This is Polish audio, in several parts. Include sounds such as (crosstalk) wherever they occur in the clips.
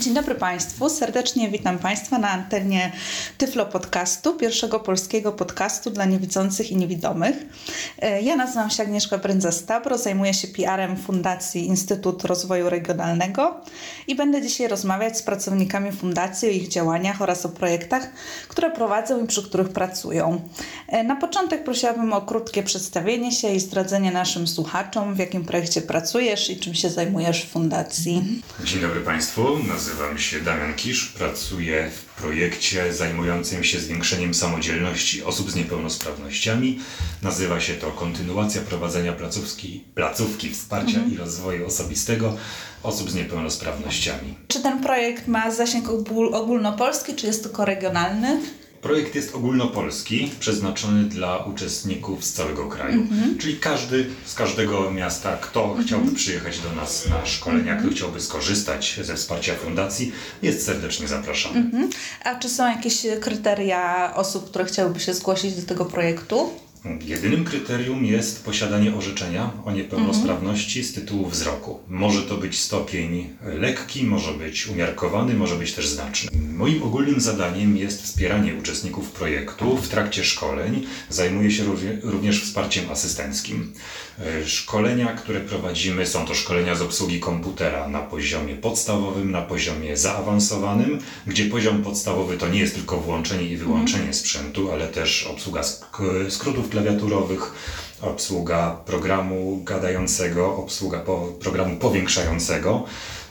Dzień dobry Państwu. Serdecznie witam Państwa na antenie Tyflo Podcastu, pierwszego polskiego podcastu dla niewidzących i niewidomych. E, ja nazywam się Agnieszka Brędza-Stabro, zajmuję się PR-em Fundacji Instytut Rozwoju Regionalnego i będę dzisiaj rozmawiać z pracownikami Fundacji o ich działaniach oraz o projektach, które prowadzą i przy których pracują. E, na początek prosiłabym o krótkie przedstawienie się i zdradzenie naszym słuchaczom, w jakim projekcie pracujesz i czym się zajmujesz w Fundacji. Dzień dobry Państwu. Się Damian Kisz, pracuję w projekcie zajmującym się zwiększeniem samodzielności osób z niepełnosprawnościami. Nazywa się to kontynuacja prowadzenia placówki, placówki wsparcia mhm. i rozwoju osobistego osób z niepełnosprawnościami. Czy ten projekt ma zasięg ogólnopolski, czy jest tylko regionalny? Projekt jest ogólnopolski, przeznaczony dla uczestników z całego kraju. Mhm. Czyli każdy z każdego miasta, kto mhm. chciałby przyjechać do nas na szkolenia, kto chciałby skorzystać ze wsparcia fundacji, jest serdecznie zapraszany. Mhm. A czy są jakieś kryteria osób, które chciałyby się zgłosić do tego projektu? Jedynym kryterium jest posiadanie orzeczenia o niepełnosprawności z tytułu wzroku. Może to być stopień lekki, może być umiarkowany, może być też znaczny. Moim ogólnym zadaniem jest wspieranie uczestników projektu w trakcie szkoleń. Zajmuję się również wsparciem asystenckim. E, szkolenia, które prowadzimy, są to szkolenia z obsługi komputera na poziomie podstawowym, na poziomie zaawansowanym, gdzie poziom podstawowy to nie jest tylko włączenie i wyłączenie sprzętu, ale też obsługa skrótów klawiaturowych, obsługa programu gadającego, obsługa po, programu powiększającego,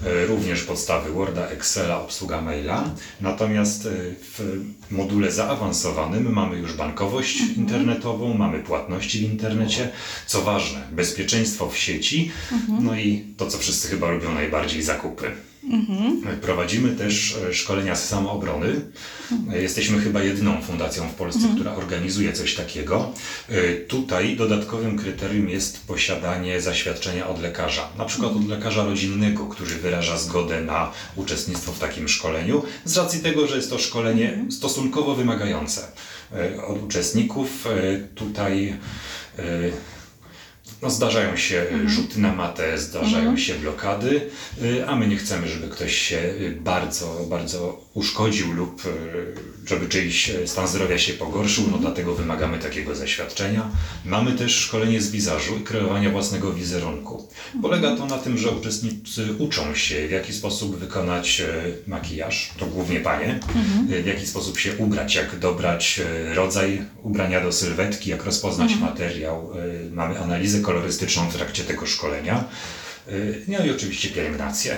e, również podstawy Worda, Excela, obsługa maila. Natomiast e, w module zaawansowanym mamy już bankowość mhm. internetową, mamy płatności w internecie, co ważne, bezpieczeństwo w sieci, mhm. no i to, co wszyscy chyba lubią najbardziej, zakupy. Mhm. Prowadzimy też e, szkolenia z samoobrony. Mhm. Jesteśmy chyba jedyną fundacją w Polsce, mhm. która organizuje coś takiego. E, tutaj dodatkowym kryterium jest posiadanie zaświadczenia od lekarza, na przykład od lekarza rodzinnego, który wyraża zgodę na uczestnictwo w takim szkoleniu, z racji tego, że jest to szkolenie stosunkowo wymagające. E, od uczestników tutaj no, zdarzają się mhm. rzuty na matę, zdarzają mhm. się blokady, y, a my nie chcemy, żeby ktoś się y, bardzo, bardzo uszkodził lub y, żeby czyjś stan zdrowia się pogorszył, no dlatego wymagamy takiego zaświadczenia. Mamy też szkolenie z wizażu i kreowania własnego wizerunku. Polega to na tym, że uczestnicy uczą się, w jaki sposób wykonać makijaż, to głównie panie, mhm. w jaki sposób się ubrać, jak dobrać rodzaj ubrania do sylwetki, jak rozpoznać mhm. materiał. Mamy analizę kolorystyczną w trakcie tego szkolenia. No i oczywiście pielęgnację.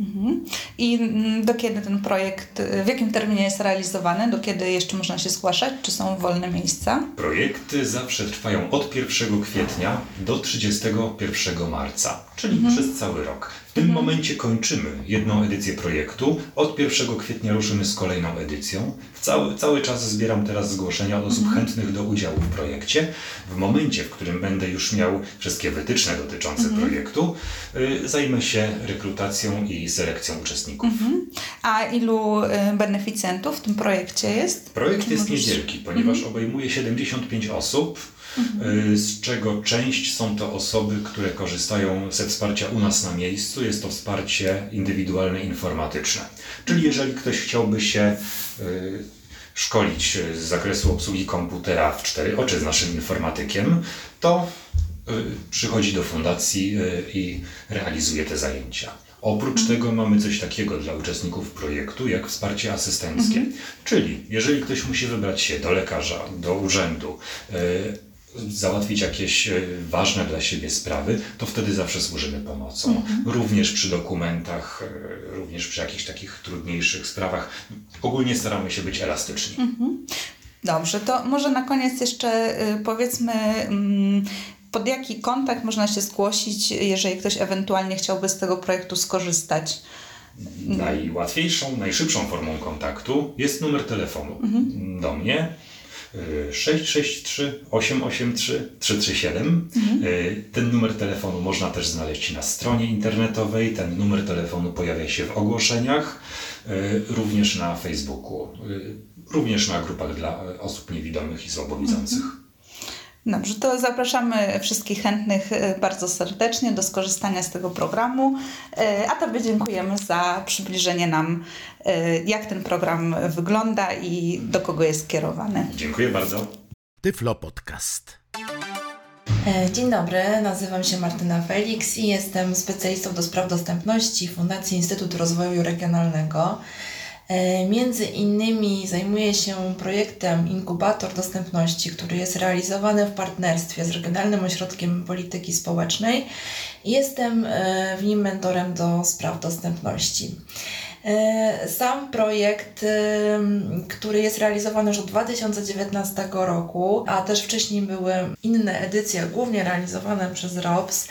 Mhm. I mm, do kiedy ten projekt, w jakim terminie jest realizowany? Do kiedy jeszcze można się zgłaszać? Czy są wolne miejsca? Projekty zawsze trwają od 1 kwietnia do 31 marca, czyli mhm. przez cały rok. W tym mhm. momencie kończymy jedną edycję projektu. Od 1 kwietnia ruszymy z kolejną edycją. Cały, cały czas zbieram teraz zgłoszenia od osób mhm. chętnych do udziału w projekcie. W momencie, w którym będę już miał wszystkie wytyczne dotyczące mhm. projektu, y, zajmę się rekrutacją i selekcją uczestników. Mhm. A ilu y, beneficjentów w tym projekcie jest? Projekt Czy jest możesz... niewielki, ponieważ mhm. obejmuje 75 osób mhm. z czego część są to osoby, które korzystają ze wsparcia u nas na miejscu. Jest to wsparcie indywidualne informatyczne. Czyli jeżeli ktoś chciałby się y, szkolić z zakresu obsługi komputera w cztery oczy z naszym informatykiem, to y, przychodzi do fundacji y, i realizuje te zajęcia. Oprócz mhm. tego mamy coś takiego dla uczestników projektu, jak wsparcie asystenckie. Mhm. Czyli jeżeli ktoś musi wybrać się do lekarza, do urzędu, załatwić jakieś e, ważne dla siebie sprawy, to wtedy zawsze służymy pomocą. Mhm. Również przy dokumentach, e, również przy jakichś takich trudniejszych sprawach. Ogólnie staramy się być elastyczni. Mhm. Dobrze, to może na koniec jeszcze e, powiedzmy, mm, pod jaki kontakt można się zgłosić, jeżeli ktoś ewentualnie chciałby z tego projektu skorzystać? Najłatwiejszą, najszybszą formą kontaktu jest numer telefonu mhm. do mnie 663 883 337. Mhm. Ten numer telefonu można też znaleźć na stronie internetowej. Ten numer telefonu pojawia się w ogłoszeniach, e, również na Facebooku. również na grupach dla osób niewidomych i słabowidzących. Dobrze, to zapraszamy wszystkich chętnych e, bardzo serdecznie do skorzystania z tego programu, e, a Tobie dziękujemy za przybliżenie nam, e, jak ten program wygląda i do kogo jest skierowany. Dziękuję bardzo. Tyflo Podcast. Dzień dobry, nazywam się Martyna Felix i jestem specjalistą do spraw dostępności Fundacji Instytut Rozwoju Regionalnego. E, między innymi zajmuję się projektem Inkubator Dostępności, który jest realizowany w partnerstwie z Regionalnym Ośrodkiem Polityki Społecznej. Jestem e, w nim mentorem do spraw dostępności. E, sam projekt, który jest realizowany już od 2019 roku, a też wcześniej były inne edycje, głównie realizowane przez ROPS,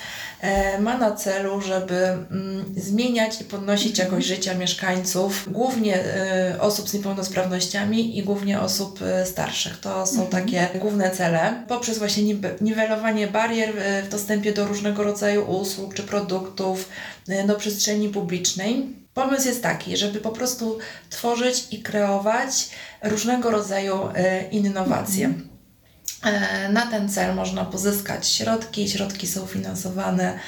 ma na celu, żeby mm, zmieniać i podnosić mhm. jakość życia mieszkańców, głównie e, osób z niepełnosprawnościami i głównie osób e, starszych. To są mhm. takie główne cele. Poprzez właśnie niwelowanie barier w dostępie do różnego rodzaju usług czy produktów, do przestrzeni publicznej. Pomysł jest taki, żeby po prostu tworzyć i kreować różnego rodzaju innowacje. E, na ten cel można pozyskać środki. Środki są finansowane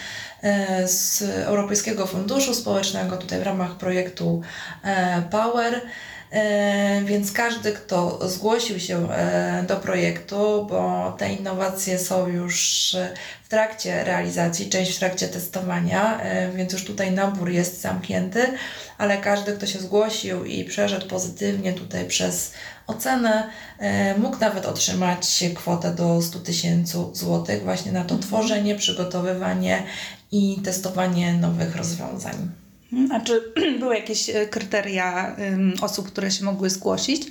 e, z Europejskiego Funduszu Społecznego, tutaj w ramach projektu e, Power. Więc każdy, kto zgłosił się do projektu, bo te innowacje są już w trakcie realizacji, część w trakcie testowania, więc już tutaj nabór jest zamknięty, ale każdy, kto się zgłosił i przeszedł pozytywnie tutaj przez ocenę, e, mógł nawet otrzymać kwotę do 100 tysięcy złotych właśnie na to mhm. tworzenie, przygotowywanie i testowanie nowych rozwiązań. Mhm. A czy (clears throat) były jakieś e, kryteria osób, które się mogły zgłosić?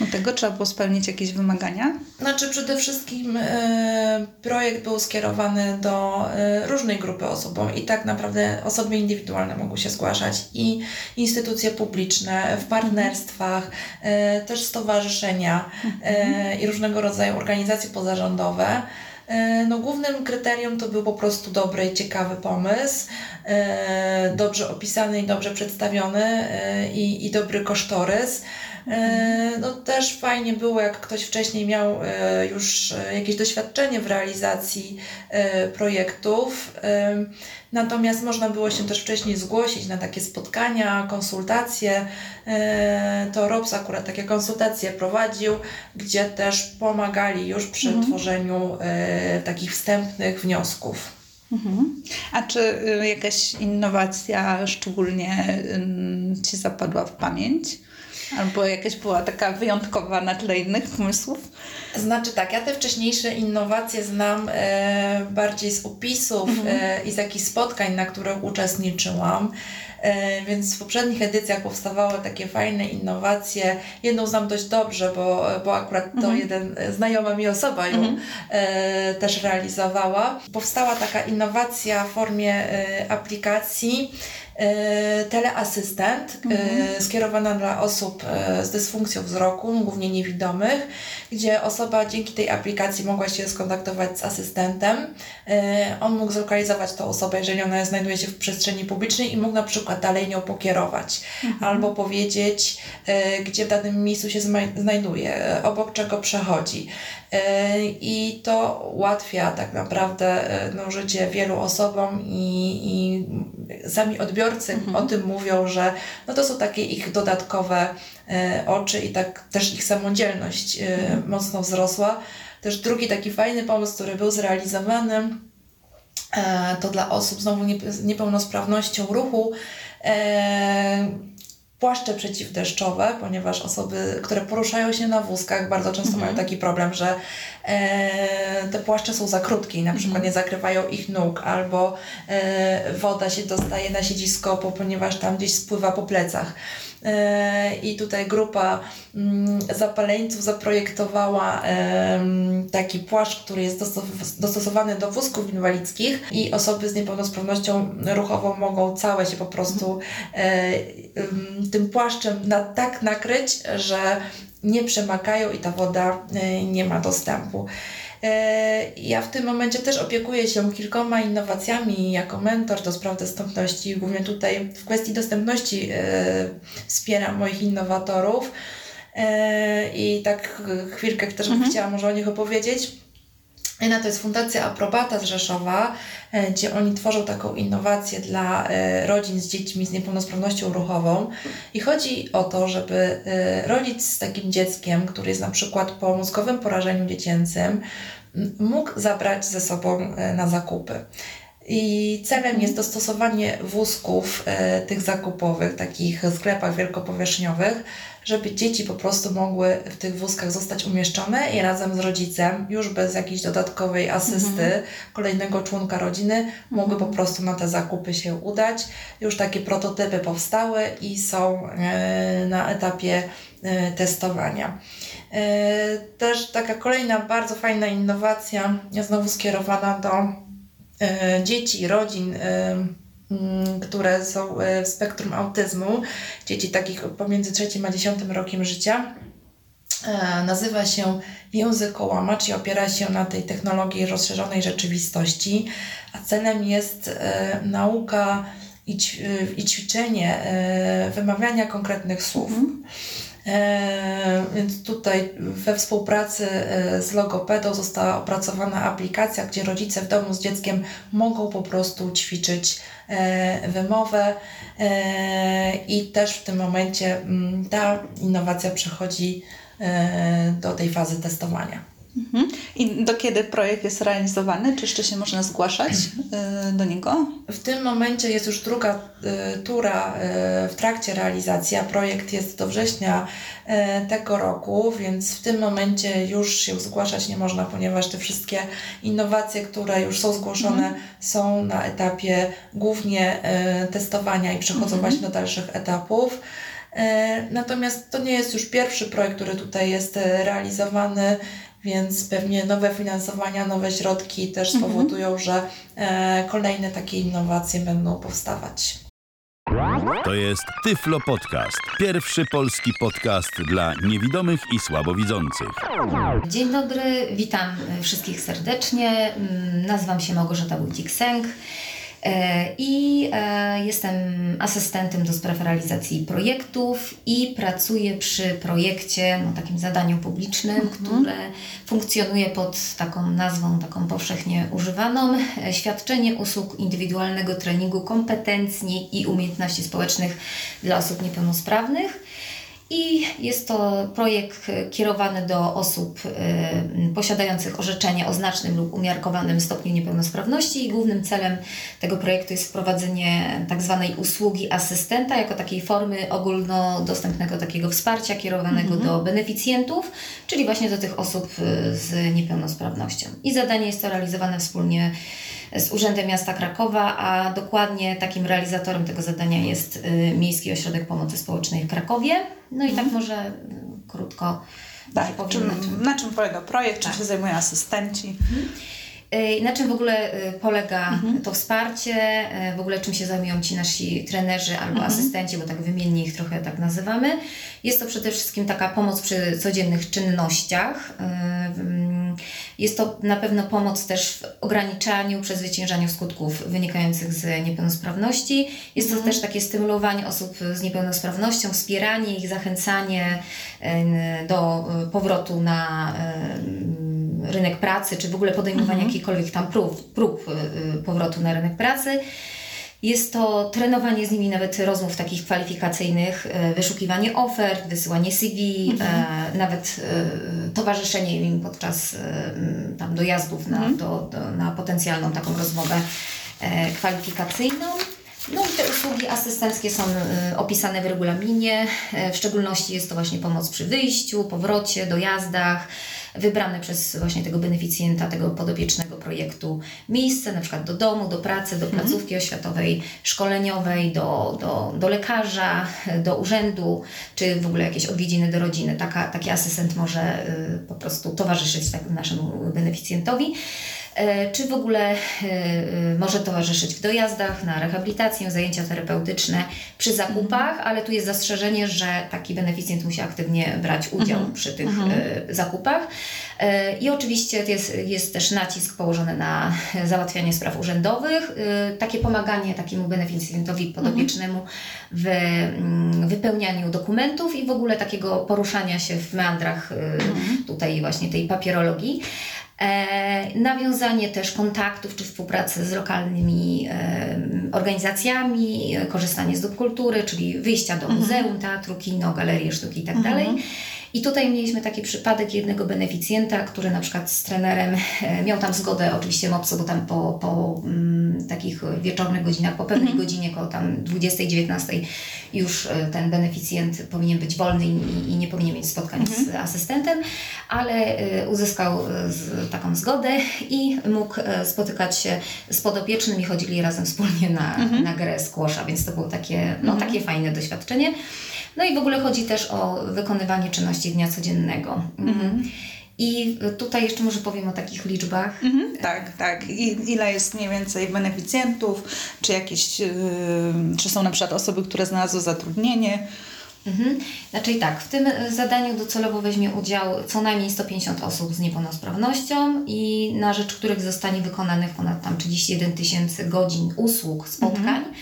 Do tego trzeba było spełnić jakieś wymagania? Znaczy przede wszystkim e, projekt był skierowany do e, różnej grupy osób, bo i tak naprawdę osoby indywidualne mogły się zgłaszać i instytucje publiczne w partnerstwach, e, też stowarzyszenia mhm. i różnego rodzaju organizacje pozarządowe. No, głównym kryterium to był po prostu dobry i ciekawy pomysł, dobrze opisany i dobrze przedstawiony i, i dobry kosztorys. E, no też fajnie było, jak ktoś wcześniej miał e, już e, jakieś doświadczenie w realizacji projektów. Natomiast można było się też wcześniej zgłosić na takie spotkania, konsultacje. To ROPS akurat takie konsultacje prowadził, gdzie też pomagali już przy mhm. tworzeniu takich wstępnych wniosków. Mhm. A czy y, jakaś innowacja szczególnie Ci zapadła w pamięć? Albo jakaś była taka wyjątkowa na tle innych pomysłów? Znaczy tak, ja te wcześniejsze innowacje znam e, bardziej z opisów mhm. e, i z jakichś spotkań, na których uczestniczyłam. E, więc w poprzednich edycjach powstawały takie fajne innowacje. Jedną znam dość dobrze, bo, bo akurat to mhm. jeden znajoma mi osoba ją mhm. e, też realizowała. Powstała taka innowacja w formie e, aplikacji E, teleasystent e, mhm. skierowana dla osób e, z dysfunkcją wzroku, głównie niewidomych, gdzie osoba dzięki tej aplikacji mogła się skontaktować z asystentem. On mógł zlokalizować tą osobę, jeżeli ona znajduje się w przestrzeni publicznej i mógł na przykład dalej nią pokierować mhm. albo powiedzieć, gdzie w danym miejscu się znajduje, obok czego przechodzi. I to ułatwia tak naprawdę no, życie wielu osobom i, i sami odbiorcy mhm. o tym mówią, że no to są takie ich dodatkowe e, oczy i tak też ich samodzielność e, mhm. mocno wzrosła. Też drugi taki fajny pomysł, który był zrealizowany, e, to dla osób znowu z niepełnosprawnością ruchu płaszcze przeciwdeszczowe, ponieważ osoby, które poruszają się na wózkach, bardzo często mhm. mają taki problem, że e, te płaszcze są za krótkie i na przykład mhm. nie zakrywają ich nóg, albo e, woda się dostaje na siedzisko, ponieważ tam gdzieś spływa po plecach. E, I tutaj grupa mm, zapaleńców zaprojektowała taki płaszcz, który jest dostosowany do wózków inwalidzkich i osoby z niepełnosprawnością ruchową mogą całe się po prostu e, tym płaszczem na, tak nakryć, że nie przemakają i ta woda e, nie ma dostępu. E, ja w tym momencie też opiekuję się kilkoma innowacjami jako mentor do spraw dostępności. Głównie tutaj w kwestii dostępności e, wspieram moich innowatorów. e, i tak chwilkę też Mhm. chciała może o nich opowiedzieć. Jedna to jest Fundacja Aprobata z Rzeszowa, e, gdzie oni tworzą taką innowację dla e, rodzin z dziećmi z niepełnosprawnością ruchową. I chodzi o to, żeby e, rodzic z takim dzieckiem, który jest na przykład po mózgowym porażeniu dziecięcym, mógł zabrać ze sobą na zakupy. I celem jest dostosowanie wózków e, tych zakupowych, takich sklepach wielkopowierzchniowych, żeby dzieci po prostu mogły w tych wózkach zostać umieszczone i razem z rodzicem, już bez jakiejś dodatkowej asysty, kolejnego członka rodziny, mogły po prostu na te zakupy się udać. Już takie prototypy powstały i są e, na etapie e, testowania. E, Też taka kolejna bardzo fajna innowacja, znowu skierowana do dzieci, rodzin, e, które są e, w spektrum autyzmu, dzieci takich pomiędzy trzecim a dziesiątym rokiem życia. E, Nazywa się językołamacz i opiera się na tej technologii rozszerzonej rzeczywistości, a celem jest e, nauka i, ćwi- e, i ćwiczenie e, wymawiania konkretnych słów. E, Więc tutaj we współpracy e, z logopedą została opracowana aplikacja, gdzie rodzice w domu z dzieckiem mogą po prostu ćwiczyć e, wymowę e, i też w tym momencie mm, ta innowacja przechodzi e, do tej fazy testowania. Mhm. I do kiedy projekt jest realizowany? Czy jeszcze się można zgłaszać y, do niego? W tym momencie jest już druga y, tura y, w trakcie realizacji, a projekt jest do września y, tego roku, więc w tym momencie już się zgłaszać nie można, ponieważ te wszystkie innowacje, które już są zgłoszone, są na etapie głównie y, testowania i przechodzą właśnie do dalszych etapów. Natomiast to nie jest już pierwszy projekt, który tutaj jest realizowany, więc pewnie nowe finansowania, nowe środki też spowodują, że e, kolejne takie innowacje będą powstawać. To jest Tyflo Podcast. Pierwszy polski podcast dla niewidomych i słabowidzących. Dzień dobry, witam wszystkich serdecznie. Mm, Nazywam się Małgorzata Wójcik-Sęk i e, jestem asystentem do spraw realizacji projektów i pracuję przy projekcie, no, takim zadaniu publicznym, które funkcjonuje pod taką nazwą, taką powszechnie używaną, e, świadczenie usług indywidualnego treningu kompetencji i umiejętności społecznych dla osób niepełnosprawnych. I jest to projekt e, kierowany do osób e, posiadających orzeczenie o znacznym lub umiarkowanym stopniu niepełnosprawności i głównym celem tego projektu jest wprowadzenie tak zwanej usługi asystenta jako takiej formy ogólnodostępnego takiego wsparcia kierowanego do beneficjentów, czyli właśnie do tych osób e, z niepełnosprawnością. I zadanie jest to realizowane wspólnie z Urzędem Miasta Krakowa, a dokładnie takim realizatorem tego zadania jest y, Miejski Ośrodek Pomocy Społecznej w Krakowie. No i tak może y, krótko Tak, powiem, na czym- na czym polega projekt, czym Tak. się zajmują asystenci? Y, Na czym w ogóle polega Mhm. to wsparcie, w ogóle czym się zajmują ci nasi trenerzy albo Mhm. asystenci, bo tak wymiennie ich trochę tak nazywamy. Jest to przede wszystkim taka pomoc przy codziennych czynnościach. Jest to na pewno pomoc też w ograniczaniu, przezwyciężaniu skutków wynikających z niepełnosprawności. Jest to Mhm. też takie stymulowanie osób z niepełnosprawnością, wspieranie ich, zachęcanie do y, powrotu na rynek pracy, czy w ogóle podejmowania jakichkolwiek tam prób, prób y, y, powrotu na rynek pracy. Jest to trenowanie z nimi nawet rozmów takich kwalifikacyjnych, e, wyszukiwanie ofert, wysyłanie CV, e, nawet e, towarzyszenie im podczas e, tam dojazdów na, do, do, na potencjalną taką rozmowę kwalifikacyjną. No i te usługi asystenckie są opisane w regulaminie. W szczególności jest to właśnie pomoc przy wyjściu, powrocie, dojazdach, wybrane przez właśnie tego beneficjenta, tego podopiecznego projektu miejsce, na przykład do domu, do pracy, do placówki oświatowej, szkoleniowej, do, do, do lekarza, do urzędu, czy w ogóle jakieś odwiedziny do rodziny. Taka, taki asystent może y, po prostu towarzyszyć tak naszemu beneficjentowi. E, czy w ogóle e, e, może towarzyszyć w dojazdach na rehabilitację, zajęcia terapeutyczne przy zakupach, ale tu jest zastrzeżenie, że taki beneficjent musi aktywnie brać udział przy tych e, zakupach. I oczywiście jest, jest też nacisk położony na załatwianie spraw urzędowych, takie pomaganie takiemu beneficjentowi podopiecznemu w mm, wypełnianiu dokumentów i w ogóle takiego poruszania się w meandrach tutaj właśnie tej papierologii. E, nawiązanie też kontaktów czy współpracy z lokalnymi organizacjami, e, korzystanie z dóbr kultury, czyli wyjścia do muzeum, teatru, kino, galerii sztuki itd. dalej. I tutaj mieliśmy taki przypadek jednego beneficjenta, który na przykład z trenerem e, miał tam zgodę, oczywiście MOPS, bo tam po, po mm, takich wieczornych godzinach, po pewnej godzinie, koło tam 20-19 już e, ten beneficjent powinien być wolny i, i nie powinien mieć spotkań z asystentem, ale e, uzyskał z, taką zgodę i mógł spotykać się z podopiecznym i chodzili razem wspólnie na, na grę squasha, więc to było takie, no, takie fajne doświadczenie. No i w ogóle chodzi też o wykonywanie czynności dnia codziennego. Mhm. I tutaj jeszcze może powiem o takich liczbach. Mhm, tak, tak. I ile jest mniej więcej beneficjentów, czy jakieś, yy, czy są na przykład osoby, które znalazły zatrudnienie. Mhm. Znaczy tak, w tym zadaniu docelowo weźmie udział co najmniej 150 osób z niepełnosprawnością i na rzecz których zostanie wykonanych ponad tam 31 tysięcy godzin usług, spotkań. E,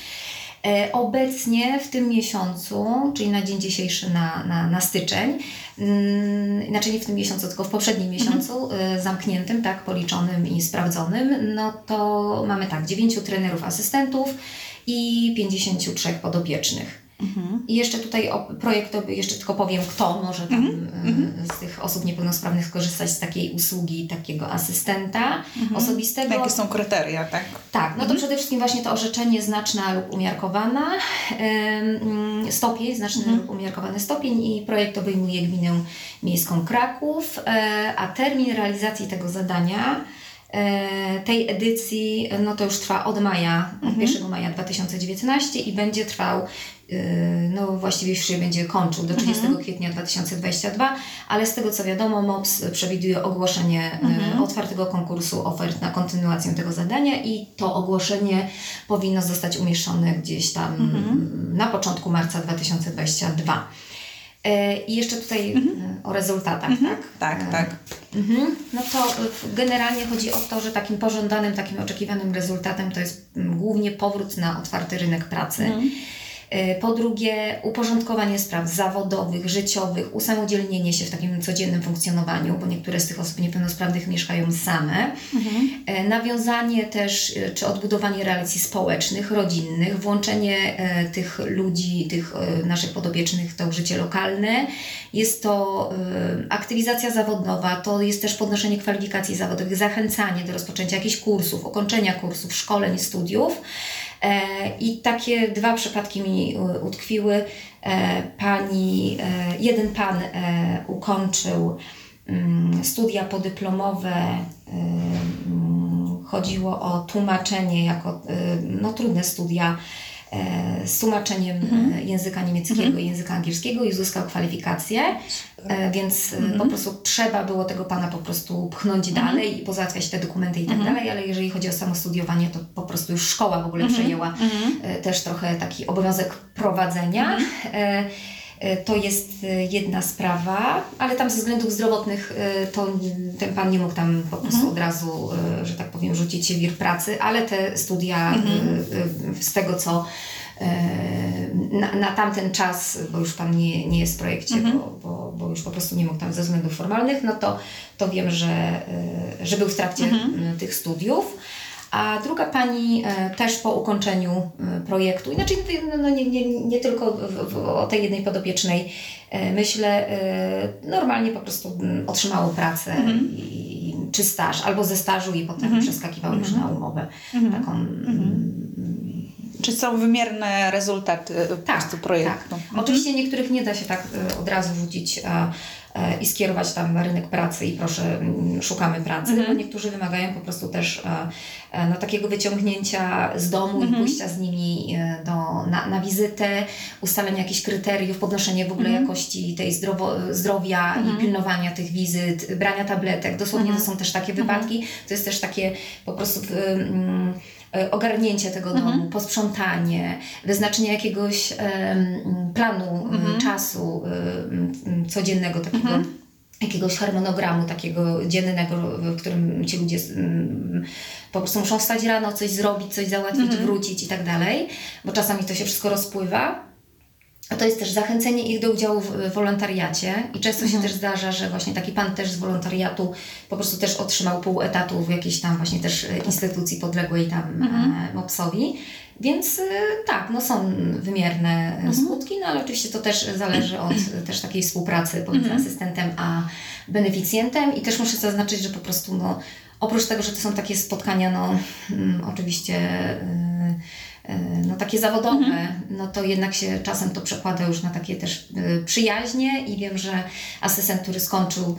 Obecnie w tym miesiącu, czyli na dzień dzisiejszy, na, na, na styczeń, mm, znaczy nie w tym miesiącu, tylko w poprzednim miesiącu, y, zamkniętym, tak, policzonym i sprawdzonym, no to mamy tak, 9 trenerów asystentów i 53 I jeszcze tutaj o projektowy, jeszcze tylko powiem, kto może tam y, z tych osób niepełnosprawnych skorzystać z takiej usługi takiego asystenta osobistego. Jakie są kryteria, tak? Tak, no to przede wszystkim właśnie to orzeczenie znaczna lub umiarkowana, em, stopień, znaczny lub umiarkowany stopień i projekt obejmuje gminę miejską Kraków, e, a termin realizacji tego zadania e, tej edycji, no to już trwa od maja, od 1 maja 2019 i będzie trwał, e, no właściwie już się będzie kończył do 30 kwietnia 2022, ale z tego co wiadomo MOPS przewiduje ogłoszenie e, otwartego konkursu ofert na kontynuację tego zadania i to ogłoszenie powinno zostać umieszczone gdzieś tam na początku marca 2022. E, I jeszcze tutaj e, o rezultatach, tak? Tak, E, tak. Mhm. No to generalnie chodzi o to, że takim pożądanym, takim oczekiwanym rezultatem to jest głównie powrót na otwarty rynek pracy. Y, Po drugie, uporządkowanie spraw zawodowych, życiowych, usamodzielnienie się w takim codziennym funkcjonowaniu, bo niektóre z tych osób niepełnosprawnych mieszkają same. Y, Nawiązanie też, y, czy odbudowanie relacji społecznych, rodzinnych, włączenie tych ludzi, tych naszych podobiecznych w to życie lokalne. Jest to aktywizacja zawodowa, to jest też podnoszenie kwalifikacji zawodowych, zachęcanie do rozpoczęcia jakichś kursów, ukończenia kursów, szkoleń, studiów. E, I takie dwa przypadki mi y, utkwiły. E, Pani, e, jeden pan e, ukończył mm, studia podyplomowe. mm, Chodziło o tłumaczenie jako no, trudne studia e, z tłumaczeniem e, języka niemieckiego i języka angielskiego i uzyskał kwalifikację, e, więc e, po prostu trzeba było tego pana po prostu pchnąć dalej i pozałatwiać te dokumenty i tak dalej, ale jeżeli chodzi o samo studiowanie, to po prostu już szkoła w ogóle przejęła e, też trochę taki obowiązek prowadzenia. E, To jest e, jedna sprawa, ale tam ze względów zdrowotnych e, to ten pan nie mógł tam po prostu od razu, że tak powiem, rzucić się w wir pracy, ale te studia e, z tego co na, na tamten czas, bo już pan nie, nie jest w projekcie, bo, bo, bo już po prostu nie mógł tam ze względów formalnych, no to, to wiem, że, że był w trakcie m, tych studiów. A druga pani e, też po ukończeniu e, projektu, inaczej no, no, nie, nie, nie tylko w, w, o tej jednej podopiecznej e, myślę, normalnie po prostu otrzymało pracę i, czy staż, albo ze stażu i potem przeskakiwało już na umowę taką. mm, Czy są wymierne rezultaty po prostu projektu? Tak. Oczywiście niektórych nie da się tak od razu rzucić, i skierować tam na rynek pracy i proszę, mm, szukamy pracy, Mhm. niektórzy wymagają po prostu też no, takiego wyciągnięcia z domu Mhm. i pójścia z nimi e, do, na, na wizytę, ustalenia jakichś kryteriów, podnoszenie w ogóle Mhm. jakości tej zdrowo, zdrowia Mhm. i pilnowania tych wizyt, brania tabletek. Dosłownie Mhm. to są też takie Mhm. wypadki. To jest też takie po prostu mm, e, ogarnięcie tego Mhm. domu, posprzątanie, wyznaczenie jakiegoś planu, Mhm. czasu m, codziennego takiego Mhm. jakiegoś harmonogramu takiego dziennego, w którym ci ludzie mm, po prostu muszą wstać rano, coś zrobić, coś załatwić, Mhm. wrócić i tak dalej, bo czasami to się wszystko rozpływa. To jest też zachęcenie ich do udziału w wolontariacie i często Mhm. się też zdarza, że właśnie taki pan też z wolontariatu po prostu też otrzymał pół etatu w jakiejś tam właśnie też e, instytucji podległej tam Mhm. e, MOPS-owi. Więc e, tak, no są wymierne Mhm. skutki, no ale oczywiście to też zależy od też takiej współpracy pomiędzy Mhm. asystentem a beneficjentem i też muszę zaznaczyć, że po prostu no, oprócz tego, że to są takie spotkania, no mm, oczywiście y, y, no, takie zawodowe, Mhm. no to jednak się czasem to przekłada już na takie też y, przyjaźnie i wiem, że asystent, który skończył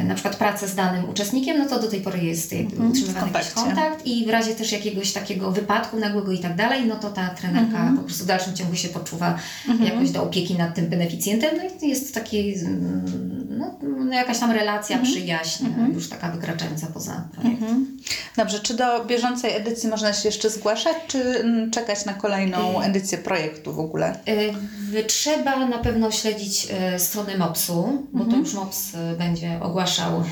y, na przykład pracę z danym uczestnikiem, no to do tej pory jest jakby Mhm, utrzymywany jakiś kontakt i w razie też jakiegoś takiego wypadku nagłego i tak dalej, no to ta trenerka Mhm. po prostu w dalszym ciągu się poczuwa Mhm. jakoś do opieki nad tym beneficjentem, no i jest taki, mm, no, no jakaś tam relacja, Mhm. przyjaźń, Mhm. już taka wykraczająca poza projekt. Mhm. Dobrze, czy do bieżącej edycji można się jeszcze zgłaszać, czy mm, czekać na kolejną Y- edycję projektu w ogóle? Y, Trzeba na pewno śledzić y, strony MOPS-u, bo to Mhm. już MOPS będzie ogłaszał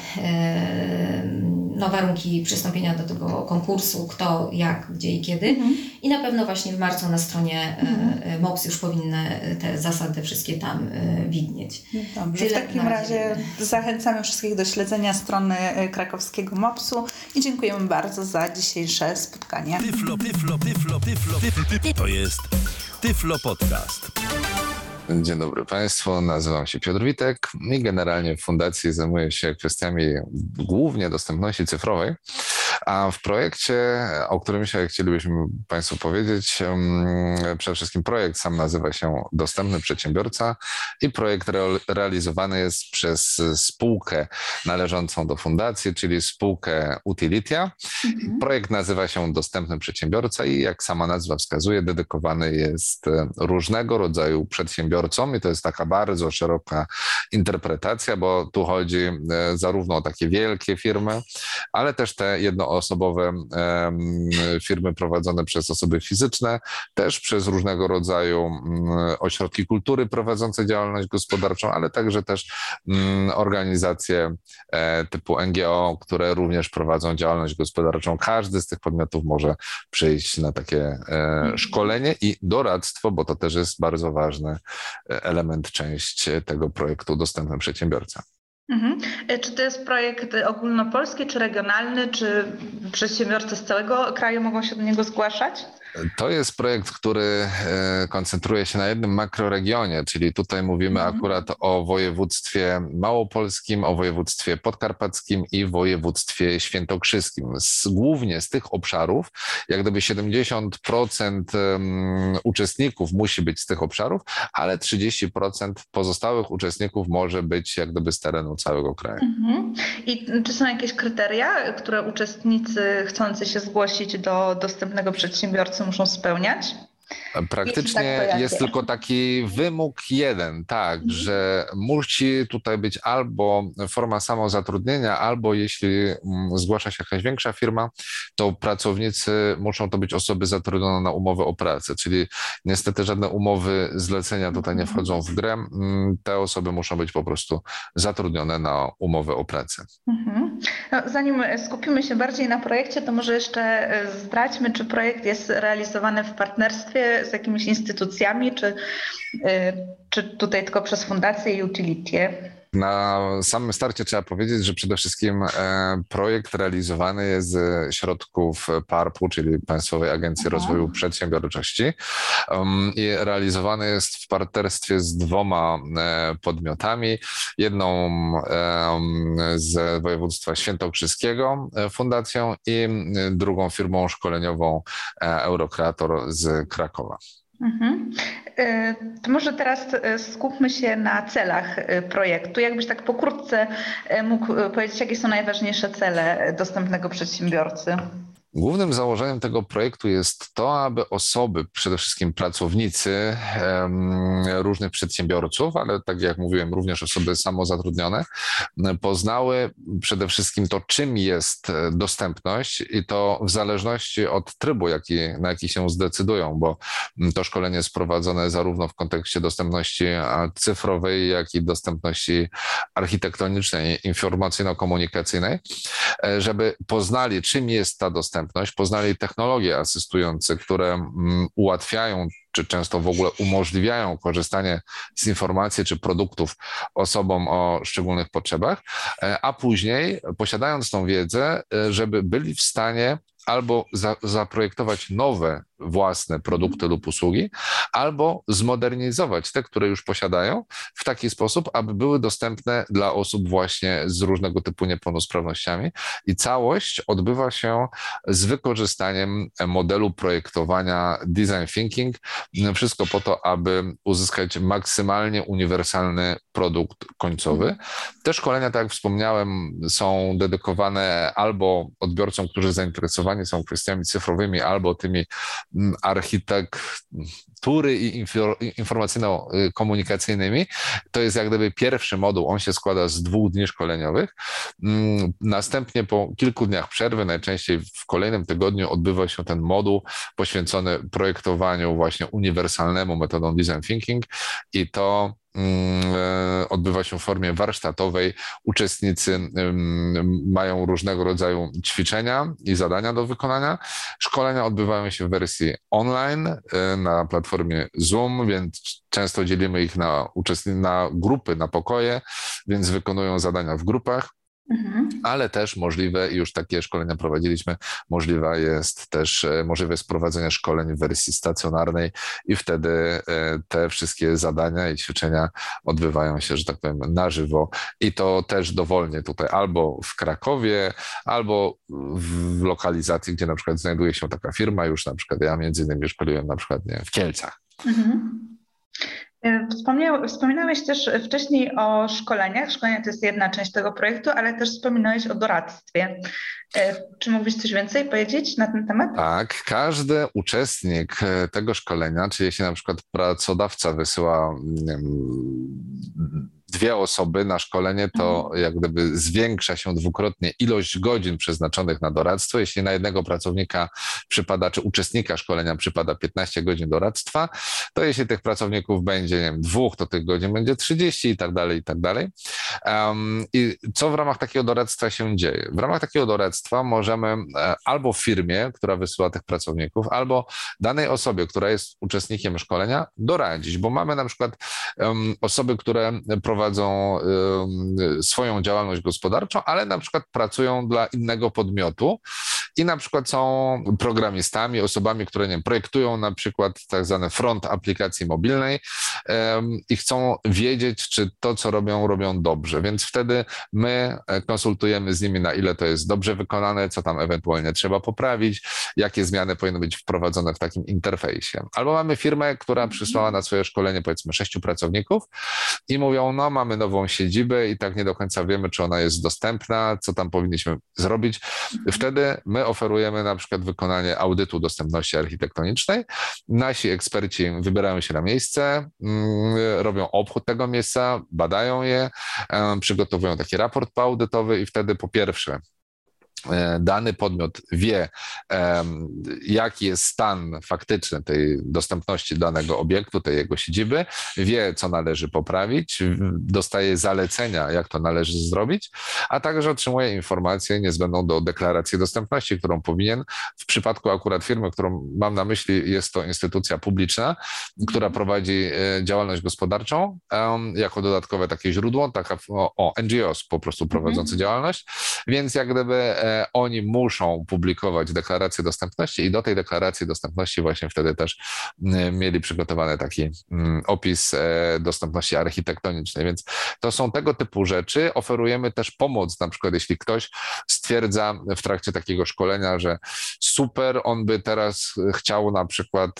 no, warunki przystąpienia do tego konkursu, kto, jak, gdzie i kiedy. Mhm. I na pewno właśnie w marcu na stronie y, Mhm. y, MOPS już powinny y, te zasady wszystkie tam y, widnieć. Dobrze, w Tyle takim na razie. zachęcamy wszystkich do śledzenia strony y, krakowskiego MOPS-u i dziękujemy bardzo za dzisiejsze spotkanie. Tyflo, tyflo, tyflo, tyflo, tyflo, to jest Tyflo Podcast. Dzień dobry Państwu, nazywam się Piotr Witek i generalnie w fundacji zajmuję się kwestiami głównie dostępności cyfrowej, a w projekcie, o którym dzisiaj chcielibyśmy Państwu powiedzieć, przede wszystkim projekt sam nazywa się Dostępny Przedsiębiorca i projekt real- realizowany jest przez spółkę należącą do fundacji, czyli spółkę Utilitia. Projekt nazywa się Dostępny Przedsiębiorca i jak sama nazwa wskazuje, dedykowany jest e, różnego rodzaju przedsiębiorcom i to jest taka bardzo szeroka interpretacja, bo tu chodzi e, zarówno o takie wielkie firmy, ale też te jednoosobowe firmy prowadzone przez osoby fizyczne, też przez różnego rodzaju mm, ośrodki kultury prowadzące działalność gospodarczą, ale także też mm, organizacje e, typu NGO, które również prowadzą działalność gospodarczą. Każdy z tych podmiotów może przyjść na takie e, szkolenie i doradztwo, bo to też jest bardzo ważny e, element, część tego projektu Dostępny Przedsiębiorca. Mhm. E, Czy to jest projekt ogólnopolski, czy regionalny, czy przedsiębiorcy z całego kraju mogą się do niego zgłaszać? To jest projekt, który e, koncentruje się na jednym makroregionie, czyli tutaj mówimy Mhm. akurat o województwie małopolskim, o województwie podkarpackim i województwie świętokrzyskim. Z, głównie z tych obszarów, jak gdyby 70% em, uczestników musi być z tych obszarów, ale 30% pozostałych uczestników może być jak gdyby z terenu całego kraju. Mhm. I czy są jakieś kryteria, które uczestnicy chcący się zgłosić do dostępnego przedsiębiorcy muszą spełniać? Praktycznie tak, to jakie? jest tylko taki wymóg jeden, tak, Mhm. że musi tutaj być albo forma samozatrudnienia, albo jeśli mm, zgłasza się jakaś większa firma, to pracownicy muszą to być osoby zatrudnione na umowę o pracę, czyli niestety żadne umowy zlecenia tutaj nie wchodzą w grę. Mm, Te osoby muszą być po prostu zatrudnione na umowę o pracę. Mhm. No, zanim skupimy się bardziej na projekcie, to może jeszcze e, zdradźmy, czy projekt jest realizowany w partnerstwie z jakimiś instytucjami, czy, e, czy tutaj tylko przez fundację i utilitie? Na samym starcie trzeba powiedzieć, że przede wszystkim e, projekt realizowany jest ze środków PARP-u, czyli Państwowej Agencji Aha. Rozwoju Przedsiębiorczości um, i realizowany jest w partnerstwie z dwoma e, podmiotami. Jedną z województwa świętokrzyskiego e, fundacją i drugą firmą szkoleniową Eurokreator z Krakowa. Mhm. E, to może teraz e, skupmy się na celach e, projektu. Jakbyś tak pokrótce mógł powiedzieć, jakie są najważniejsze cele dostępnego przedsiębiorcy? Głównym założeniem tego projektu jest to, aby osoby, przede wszystkim pracownicy różnych przedsiębiorców, ale tak jak mówiłem, również osoby samozatrudnione, poznały przede wszystkim to, czym jest e, dostępność i to w zależności od trybu, jaki, na jaki się zdecydują, bo to szkolenie jest prowadzone zarówno w kontekście dostępności cyfrowej, jak i dostępności architektonicznej, informacyjno-komunikacyjnej, e, żeby poznali, czym jest ta dostępność dostępność, poznali technologie asystujące, które mm, ułatwiają czy często w ogóle umożliwiają korzystanie z informacji czy produktów osobom o szczególnych potrzebach, e, a później, posiadając tą wiedzę, e, żeby byli w stanie albo za, zaprojektować nowe własne produkty lub usługi, albo zmodernizować te, które już posiadają, w taki sposób, aby były dostępne dla osób właśnie z różnego typu niepełnosprawnościami. I całość odbywa się z wykorzystaniem modelu projektowania design thinking. Wszystko po to, aby uzyskać maksymalnie uniwersalny produkt końcowy. Te szkolenia, tak jak wspomniałem, są dedykowane albo odbiorcom, którzy zainteresowani są kwestiami cyfrowymi, albo tymi mm, architektury i informacyjno-komunikacyjnymi. To jest jak gdyby pierwszy moduł, on się składa z dwóch dni szkoleniowych. Mm, następnie po kilku dniach przerwy, najczęściej w kolejnym tygodniu odbywa się ten moduł poświęcony projektowaniu właśnie uniwersalnemu metodą design thinking i to Mm, e, odbywa się w formie warsztatowej. Uczestnicy mają różnego rodzaju ćwiczenia i zadania do wykonania. Szkolenia odbywają się w wersji online e, na platformie Zoom, więc często dzielimy ich na, na grupy, na pokoje, więc wykonują zadania w grupach. Mhm. Ale też możliwe, i już takie szkolenia prowadziliśmy, możliwe jest też e, możliwe jest prowadzenie szkoleń w wersji stacjonarnej i wtedy e, te wszystkie zadania i ćwiczenia odbywają się, że tak powiem, na żywo i to też dowolnie tutaj albo w Krakowie, albo w lokalizacji, gdzie na przykład znajduje się taka firma, już na przykład ja między innymi szkoliłem na przykład nie, w Kielcach. Mhm. E, wspominałeś też wcześniej o szkoleniach. Szkolenia to jest jedna część tego projektu, ale też wspominałeś o doradztwie. E, czy mógłbyś coś więcej powiedzieć na ten temat? Tak, każdy uczestnik e, tego szkolenia, czyli jeśli na przykład pracodawca wysyła dwie osoby na szkolenie, to mhm. jak gdyby zwiększa się dwukrotnie ilość godzin przeznaczonych na doradztwo. Jeśli na jednego pracownika przypada, czy uczestnika szkolenia przypada 15 godzin doradztwa, to jeśli tych pracowników będzie, nie wiem, dwóch, to tych godzin będzie 30 i tak dalej, i tak dalej. Um, I co w ramach takiego doradztwa się dzieje? W ramach takiego doradztwa możemy e, albo firmie, która wysyła tych pracowników, albo danej osobie, która jest uczestnikiem szkolenia, doradzić, bo mamy na przykład um, osoby, które prowadzą prowadzą swoją działalność gospodarczą, ale na przykład pracują dla innego podmiotu i na przykład są programistami, osobami, które nie wiem, projektują na przykład tak zwany front aplikacji mobilnej i chcą wiedzieć, czy to, co robią, robią dobrze. Więc wtedy my e, konsultujemy z nimi, na ile to jest dobrze wykonane, co tam ewentualnie trzeba poprawić, jakie zmiany powinny być wprowadzone w takim interfejsie. Albo mamy firmę, która mhm. przysłała na swoje szkolenie powiedzmy sześciu pracowników i mówią, no mamy nową siedzibę i tak nie do końca wiemy, czy ona jest dostępna, co tam powinniśmy zrobić. Mhm. Wtedy my oferujemy na przykład wykonanie audytu dostępności architektonicznej. Nasi eksperci wybierają się na miejsce, mm, robią obchód tego miejsca, badają je, przygotowują taki raport poaudytowy i wtedy po pierwsze dany podmiot wie, jaki jest stan faktyczny tej dostępności danego obiektu, tej jego siedziby, wie, co należy poprawić, dostaje zalecenia, jak to należy zrobić, a także otrzymuje informacje niezbędną do deklaracji dostępności, którą powinien. W przypadku akurat firmy, którą mam na myśli, jest to instytucja publiczna, która mhm. prowadzi e, działalność gospodarczą jako dodatkowe takie źródło, taka o, NGOs po prostu prowadzący mhm. działalność więc jak gdyby e, oni muszą publikować deklarację dostępności i do tej deklaracji dostępności właśnie wtedy też mieli przygotowany taki opis dostępności architektonicznej, więc to są tego typu rzeczy. Oferujemy też pomoc, na przykład jeśli ktoś stwierdza w trakcie takiego szkolenia, że super, on by teraz chciał na przykład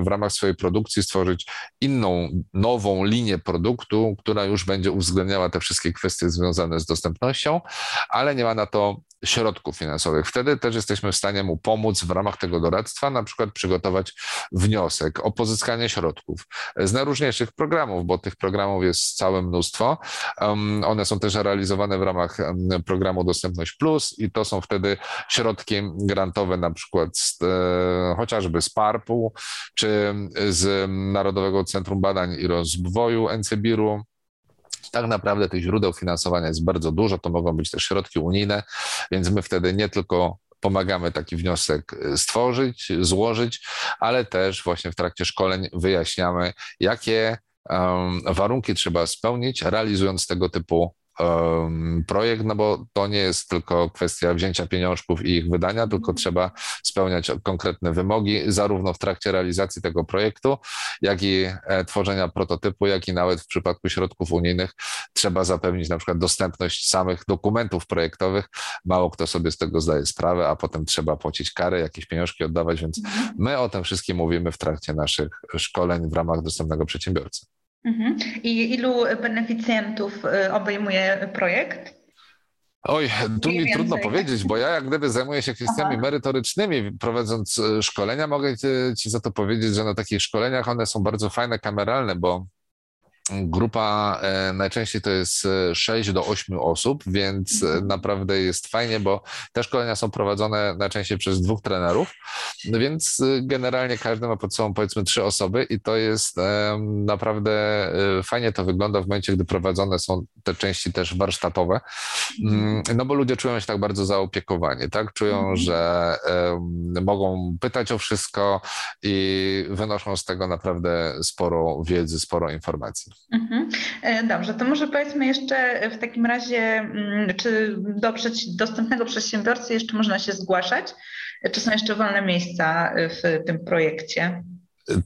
w ramach swojej produkcji stworzyć inną, nową linię produktu, która już będzie uwzględniała te wszystkie kwestie związane z dostępnością, ale nie ma na to środków finansowych. Wtedy też jesteśmy w stanie mu pomóc w ramach tego doradztwa, na przykład przygotować wniosek o pozyskanie środków z najróżniejszych programów, bo tych programów jest całe mnóstwo. One są też realizowane w ramach programu Dostępność Plus i to są wtedy środki grantowe na przykład z, e, chociażby z PARP-u czy z Narodowego Centrum Badań i Rozwoju NCBIR-u tak naprawdę tych źródeł finansowania jest bardzo dużo, to mogą być też środki unijne, więc my wtedy nie tylko pomagamy taki wniosek y, stworzyć, złożyć, ale też właśnie w trakcie szkoleń wyjaśniamy, jakie warunki trzeba spełnić, realizując tego typu projekt, no bo to nie jest tylko kwestia wzięcia pieniążków i ich wydania, tylko mhm. trzeba spełniać konkretne wymogi, zarówno w trakcie realizacji tego projektu, jak i e, tworzenia prototypu, jak i nawet w przypadku środków unijnych trzeba zapewnić na przykład dostępność samych dokumentów projektowych. Mało kto sobie z tego zdaje sprawę, a potem trzeba płacić kary, jakieś pieniążki oddawać, więc mhm. my o tym wszystkim mówimy w trakcie naszych szkoleń w ramach dostępnego przedsiębiorcy. Mhm. I ilu beneficjentów y, obejmuje projekt? Oj, tu mi trudno powiedzieć, bo ja jak gdyby zajmuję się kwestiami Aha. merytorycznymi, prowadząc y, szkolenia. Mogę ci, ci za to powiedzieć, że na takich szkoleniach one są bardzo fajne, kameralne, bo Grupa e, najczęściej to jest 6 e, do 8 osób, więc e, mhm. naprawdę jest fajnie, bo te szkolenia są prowadzone najczęściej przez dwóch trenerów, więc generalnie każdy ma pod sobą powiedzmy trzy osoby i to jest naprawdę fajnie to wygląda w momencie, gdy prowadzone są te części też warsztatowe, mm, no bo ludzie czują się tak bardzo zaopiekowani, tak? Czują, mhm. że mogą pytać o wszystko i wynoszą z tego naprawdę sporo wiedzy, sporo informacji. Mhm. E, dobrze, to może powiedzmy jeszcze w takim razie, mm, czy do dostępnego przedsiębiorcy jeszcze można się zgłaszać? Czy są jeszcze wolne miejsca w tym projekcie?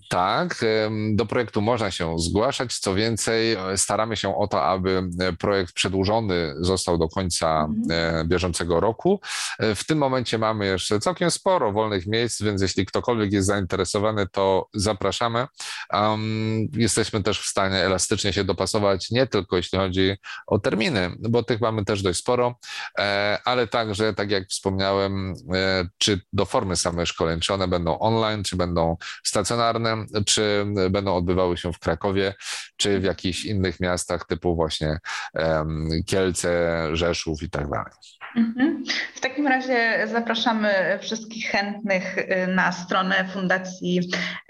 Tak, do projektu można się zgłaszać. Co więcej, staramy się o to, aby projekt przedłużony został do końca mhm. e, bieżącego roku. E, w tym momencie mamy jeszcze całkiem sporo wolnych miejsc, więc jeśli ktokolwiek jest zainteresowany, to zapraszamy. Um, jesteśmy też w stanie elastycznie się dopasować, nie tylko jeśli chodzi o terminy, bo tych mamy też dość sporo, e, ale także, tak jak wspomniałem, czy do formy samych szkoleń, czy one będą online, czy będą stacjonarne, czy będą odbywały się w Krakowie, czy w jakichś innych miastach typu właśnie Kielce, Rzeszów i tak dalej. Mhm. W takim razie zapraszamy wszystkich chętnych y, na stronę Fundacji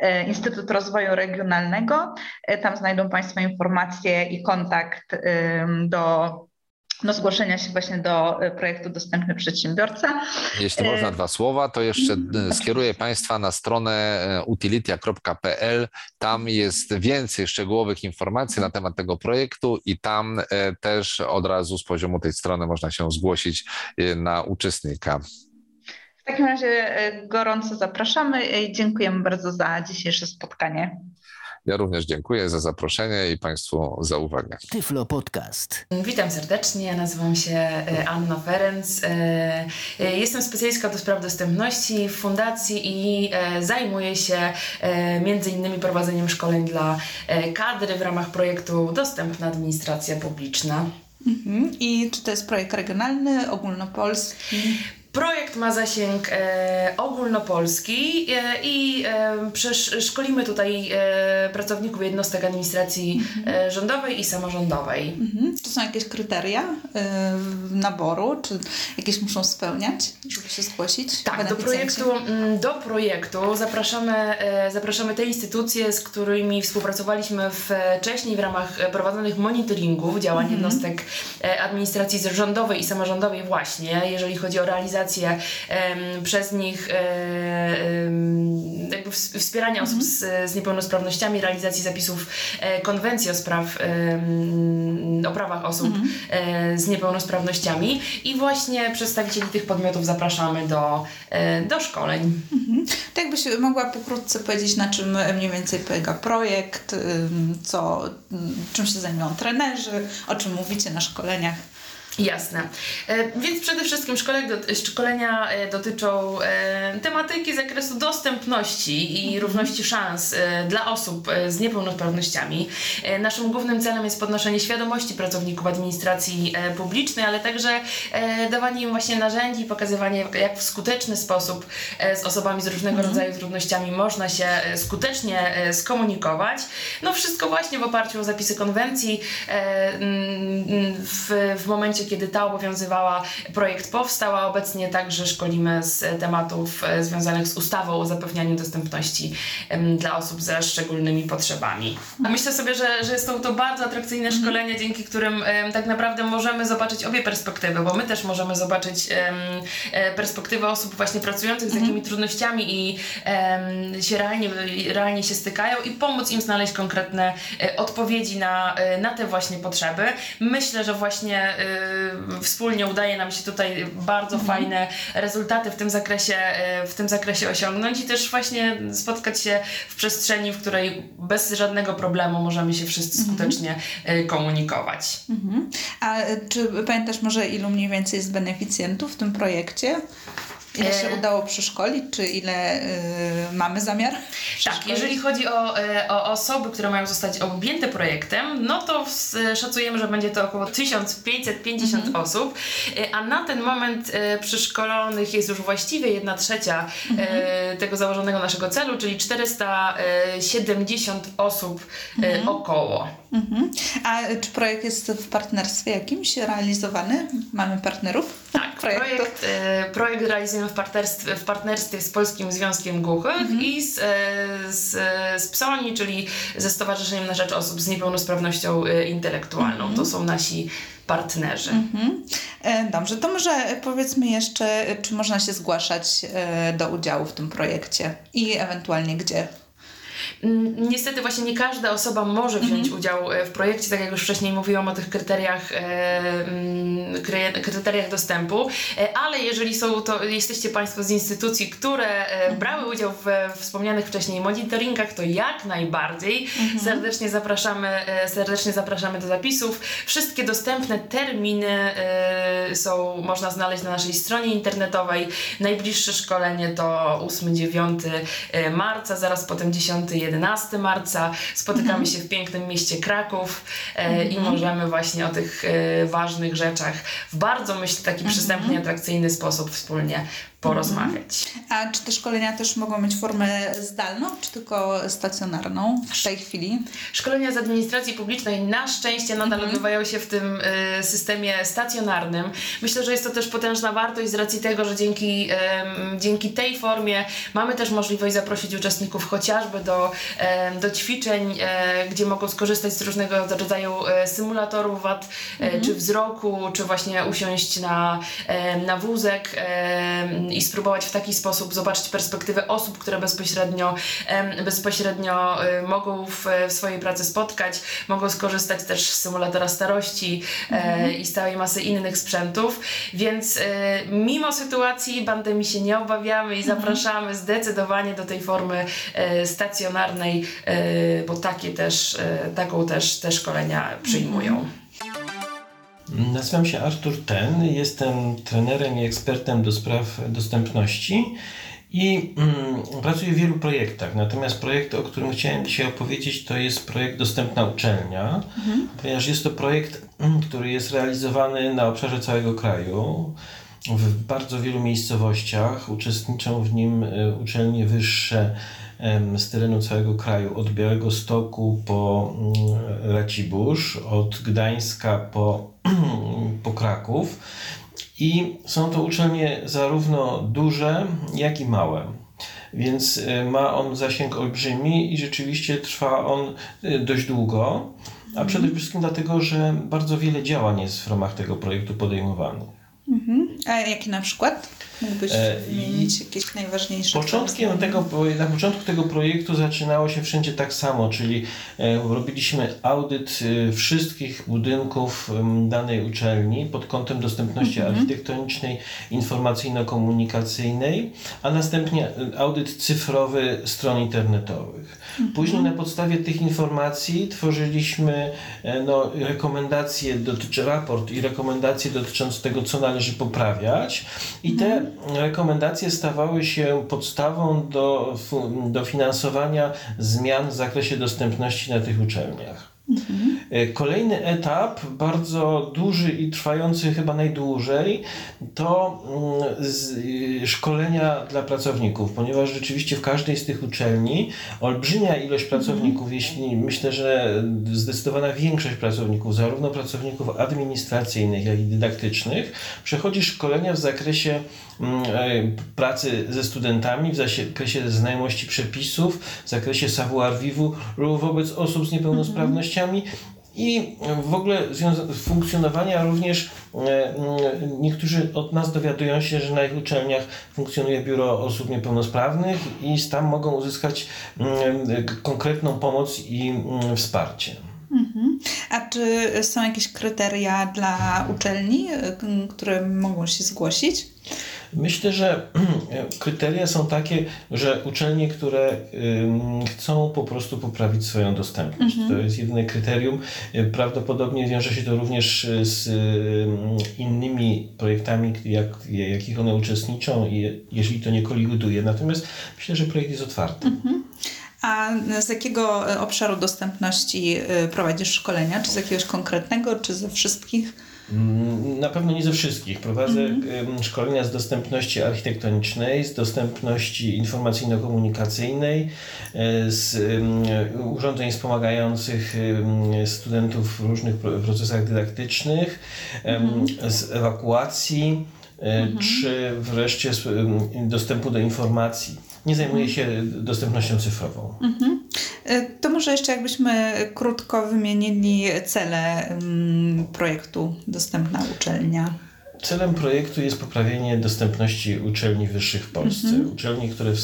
y, Instytut Rozwoju Regionalnego. Y, tam znajdą Państwo informacje i kontakt do do zgłoszenia się właśnie do e, projektu Dostępny Przedsiębiorca. Jeśli można e, dwa słowa, to jeszcze mhm. skieruję Państwa na stronę e, utilitia.pl. Tam jest więcej szczegółowych informacji na temat tego projektu i tam też od razu z poziomu tej strony można się zgłosić na uczestnika. W takim razie gorąco zapraszamy i dziękujemy bardzo za dzisiejsze spotkanie. Ja również dziękuję za zaproszenie i Państwu za uwagę. Tyflo Podcast. Witam serdecznie, nazywam się e, Anna Ferenc. E, e, jestem specjalistką do spraw dostępności w fundacji i zajmuję się między innymi prowadzeniem szkoleń dla kadry w ramach projektu Dostępna Administracja Publiczna. Mhm. I czy to jest projekt regionalny, ogólnopolski? Projekt ma zasięg e, ogólnopolski e, i e, szkolimy tutaj e, pracowników jednostek administracji mhm. E, rządowej i samorządowej. Mhm. Czy są jakieś kryteria e, naboru, czy jakieś muszą spełniać, żeby się zgłosić? Tak, do projektu, mm, do projektu zapraszamy, zapraszamy te instytucje, z którymi współpracowaliśmy wcześniej w ramach prowadzonych monitoringów działań mhm. jednostek administracji rządowej i samorządowej właśnie, jeżeli chodzi o realizację realizację przez nich jakby wspierania osób z, z niepełnosprawnościami, realizacji zapisów konwencji o, spraw, o prawach osób mhm. z niepełnosprawnościami i właśnie przedstawicieli tych podmiotów zapraszamy do, do szkoleń. Mhm. To jakbyś mogła pokrótce powiedzieć, na czym mniej więcej polega projekt, co, czym się zajmują trenerzy, o czym mówicie na szkoleniach? Jasne. E, więc przede wszystkim szkolenia e, dotyczą e, tematyki z zakresu dostępności i mhm. równości szans dla osób z niepełnosprawnościami. Naszym głównym celem jest podnoszenie świadomości pracowników administracji publicznej, ale także dawanie im właśnie narzędzi, pokazywanie jak w skuteczny sposób z osobami z różnego mhm. rodzaju trudnościami można się skutecznie skomunikować. No wszystko właśnie w oparciu o zapisy konwencji w, w momencie, kiedy ta obowiązywała, projekt powstał, a obecnie także szkolimy z tematów e, związanych z ustawą o zapewnianiu dostępności dla osób ze szczególnymi potrzebami. A myślę sobie, że, że są to bardzo atrakcyjne mhm. szkolenia, dzięki którym tak naprawdę możemy zobaczyć obie perspektywy, bo my też możemy zobaczyć e, perspektywę osób właśnie pracujących z mhm. trudnościami i się realnie, realnie się stykają i pomóc im znaleźć konkretne e, odpowiedzi na, na te właśnie potrzeby. Myślę, że właśnie wspólnie udaje nam się tutaj bardzo mhm. fajne rezultaty w tym zakresie, y, w tym zakresie osiągnąć i też właśnie spotkać się w przestrzeni, w której bez żadnego problemu możemy się wszyscy mhm. skutecznie mhm. komunikować. Mhm. A czy pamiętasz może ilu mniej więcej jest beneficjentów w tym projekcie? Ile się e, udało przeszkolić, czy ile y, mamy zamiar? Tak, jeżeli chodzi o, y, o osoby, które mają zostać objęte projektem, no to w, szacujemy, że będzie to około 1550 mhm. osób, y, a na ten moment przeszkolonych jest już właściwie 1 trzecia mhm. tego założonego naszego celu, czyli 470 osób mhm. około. Mhm. A czy projekt jest w partnerstwie jakimś realizowany? Mamy partnerów? Tak, projekt, projekt realizujemy w partnerstwie, w partnerstwie z Polskim Związkiem Głuchych mhm. i z, e, z, z PSONI, czyli ze Stowarzyszeniem na Rzecz Osób z Niepełnosprawnością e, Intelektualną. Mhm. To są nasi partnerzy. Mhm. E, dobrze, to może powiedzmy jeszcze, czy można się zgłaszać do udziału w tym projekcie i ewentualnie gdzie? Mm, niestety właśnie nie każda osoba może wziąć mhm. udział e, w projekcie, tak jak już wcześniej mówiłam o tych kryteriach, e, mm, kryteriach dostępu, e, ale jeżeli są to, jesteście Państwo z instytucji, które mhm. brały udział w wspomnianych wcześniej monitoringach, to jak najbardziej mhm. serdecznie zapraszamy, serdecznie zapraszamy do zapisów. Wszystkie dostępne terminy są, można znaleźć na naszej stronie internetowej. Najbliższe szkolenie to 8-9 marca, zaraz potem 10 11 marca. Spotykamy się w pięknym mieście Kraków e, i mhm. możemy właśnie o tych e, ważnych rzeczach w bardzo, myślę, taki mhm. przystępny, atrakcyjny sposób wspólnie porozmawiać. A czy te szkolenia też mogą mieć formę zdalną, czy tylko stacjonarną w tej chwili? Szkolenia z administracji publicznej na szczęście nadal mhm. odbywają się w tym y, systemie stacjonarnym. Myślę, że jest to też potężna wartość z racji tego, że dzięki, y, dzięki tej formie mamy też możliwość zaprosić uczestników chociażby do, y, do ćwiczeń, e, gdzie mogą skorzystać z różnego rodzaju e, symulatorów wad, mhm. czy wzroku, czy właśnie usiąść na, na wózek i spróbować w taki sposób zobaczyć perspektywę osób, które bezpośrednio, bezpośrednio y, mogą w, w swojej pracy spotkać, mogą skorzystać też z symulatora starości e, mhm. i z całej masy innych sprzętów, więc e, mimo sytuacji pandemii się nie obawiamy i mhm. zapraszamy zdecydowanie do tej formy e, stacjonarnej, bo takie też, taką też te szkolenia przyjmują. Nazywam się Artur Ten, jestem trenerem i ekspertem do spraw dostępności i mm, pracuję w wielu projektach. Natomiast projekt, o którym chciałem dzisiaj opowiedzieć, to jest projekt Dostępna Uczelnia, mhm. ponieważ jest to projekt, mm, który jest realizowany na obszarze całego kraju. W bardzo wielu miejscowościach uczestniczą w nim y, uczelnie wyższe z terenu całego kraju, od Białego Stoku po mm, Racibórz, od Gdańska po, (clears throat) po Kraków. I są to uczelnie zarówno duże, jak i małe. Więc e, ma on zasięg olbrzymi i rzeczywiście trwa on e, dość długo, a przede wszystkim dlatego, że bardzo wiele działań jest w ramach tego projektu podejmowanych. Mhm. A jakie na przykład? Mógłbyś E, wymienić jakieś najważniejsze? Początkiem tego, na początku tego projektu zaczynało się wszędzie tak samo, czyli e, robiliśmy audyt e, wszystkich budynków danej uczelni pod kątem dostępności architektonicznej, informacyjno-komunikacyjnej, a następnie audyt cyfrowy stron internetowych. Później na podstawie tych informacji tworzyliśmy no, rekomendacje, dotyczy raport i rekomendacje dotyczące tego, co należy poprawiać i te rekomendacje stawały się podstawą do, do finansowania zmian w zakresie dostępności na tych uczelniach. E, Kolejny etap, bardzo duży i trwający chyba najdłużej, to mm, y, szkolenia dla pracowników, ponieważ rzeczywiście w każdej z tych uczelni olbrzymia ilość pracowników, jeśli myślę, że zdecydowana większość pracowników, zarówno pracowników administracyjnych, jak i dydaktycznych, przechodzi szkolenia w zakresie mm, e, pracy ze studentami, w zakresie znajomości przepisów, w zakresie savoir-vivre wobec osób z niepełnosprawnościami i w ogóle funkcjonowania również e, niektórzy od nas dowiadują się, że na ich uczelniach funkcjonuje biuro osób niepełnosprawnych i tam mogą uzyskać konkretną pomoc i wsparcie. Mhm. A czy są jakieś kryteria dla uczelni, które mogą się zgłosić? Myślę, że (clears throat) kryteria są takie, że uczelnie, które chcą po prostu poprawić swoją dostępność. To jest jedyne kryterium. Y, Prawdopodobnie wiąże się to również y, z ym, innymi projektami, jak, jakich one uczestniczą i jeżeli to nie koliduje. Natomiast myślę, że projekt jest otwarty. A z jakiego y, obszaru dostępności prowadzisz szkolenia? Czy z jakiegoś konkretnego, czy ze wszystkich? Mm, Na pewno nie ze wszystkich. Prowadzę em, szkolenia z dostępności architektonicznej, z dostępności informacyjno-komunikacyjnej, e, z urządzeń wspomagających studentów w różnych pro- procesach dydaktycznych, em, z ewakuacji, e, czy wreszcie z dostępu do informacji. Nie zajmuję się dostępnością cyfrową. Y, To może jeszcze jakbyśmy krótko wymienili cele ym, projektu Dostępna Uczelnia. Celem projektu jest poprawienie dostępności uczelni wyższych w Polsce. Uczelnie, które w,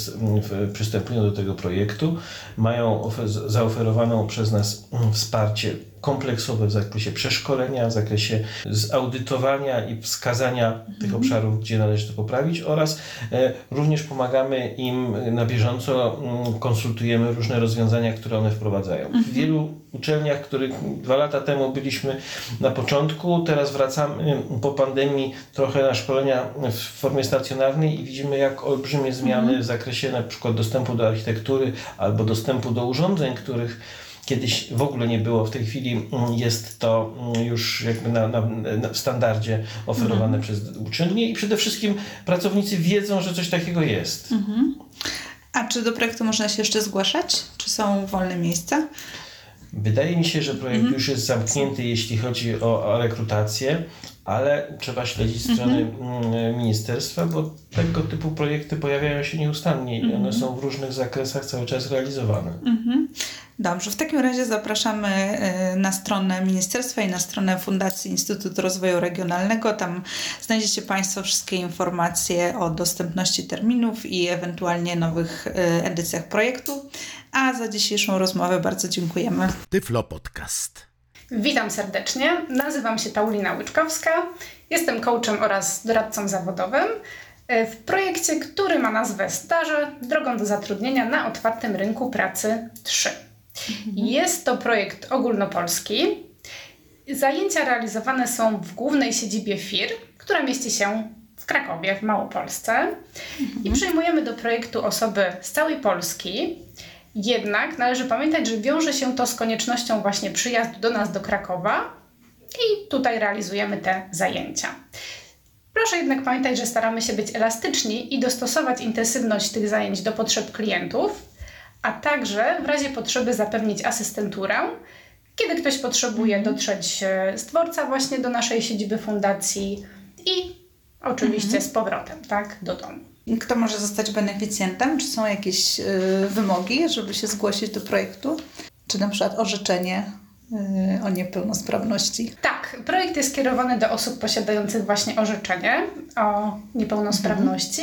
w, przystępują do tego projektu, mają ofe, zaoferowaną przez nas mm, wsparcie kompleksowe w zakresie przeszkolenia, w zakresie zaudytowania i wskazania tych obszarów, gdzie należy to poprawić oraz e, również pomagamy im na bieżąco, mm, konsultujemy różne rozwiązania, które one wprowadzają. W wielu uczelniach, których dwa lata temu byliśmy na początku, teraz wracamy po pandemii trochę na szkolenia w formie stacjonarnej i widzimy, jak olbrzymie zmiany w zakresie na przykład dostępu do architektury albo dostępu do urządzeń, których kiedyś w ogóle nie było. W tej chwili mm, jest to mm, już jakby na, na, na w standardzie oferowane przez uczelnie i przede wszystkim pracownicy wiedzą, że coś takiego jest. A czy do projektu można się jeszcze zgłaszać? Czy są wolne miejsca? Wydaje mi się, że projekt już jest zamknięty, jeśli chodzi o, o rekrutację, ale trzeba śledzić strony mm, ministerstwa, bo tego typu projekty pojawiają się nieustannie i one są w różnych zakresach cały czas realizowane. Mhm. Dobrze, w takim razie zapraszamy y, na stronę ministerstwa i na stronę Fundacji Instytut Rozwoju Regionalnego. Tam znajdziecie Państwo wszystkie informacje o dostępności terminów i ewentualnie nowych y, edycjach projektu. A za dzisiejszą rozmowę bardzo dziękujemy. Tyflo Podcast. Witam serdecznie. Nazywam się Paulina Łyczkowska. Jestem coachem oraz doradcą zawodowym e, w projekcie, który ma nazwę Staże drogą do zatrudnienia na otwartym rynku pracy 3. Jest to projekt ogólnopolski. Zajęcia realizowane są w głównej siedzibie FIR, która mieści się w Krakowie, w Małopolsce. I przyjmujemy do projektu osoby z całej Polski. Jednak należy pamiętać, że wiąże się to z koniecznością właśnie przyjazdu do nas do Krakowa i tutaj realizujemy te zajęcia. Proszę jednak pamiętać, że staramy się być elastyczni i dostosować intensywność tych zajęć do potrzeb klientów, a także w razie potrzeby zapewnić asystenturę, kiedy ktoś potrzebuje dotrzeć e, z dworca właśnie do naszej siedziby fundacji i oczywiście z powrotem, tak, do domu. Kto może zostać beneficjentem? Czy są jakieś y, wymogi, żeby się zgłosić do projektu? Czy na przykład orzeczenie y, o niepełnosprawności. Tak, projekt jest skierowany do osób posiadających właśnie orzeczenie o niepełnosprawności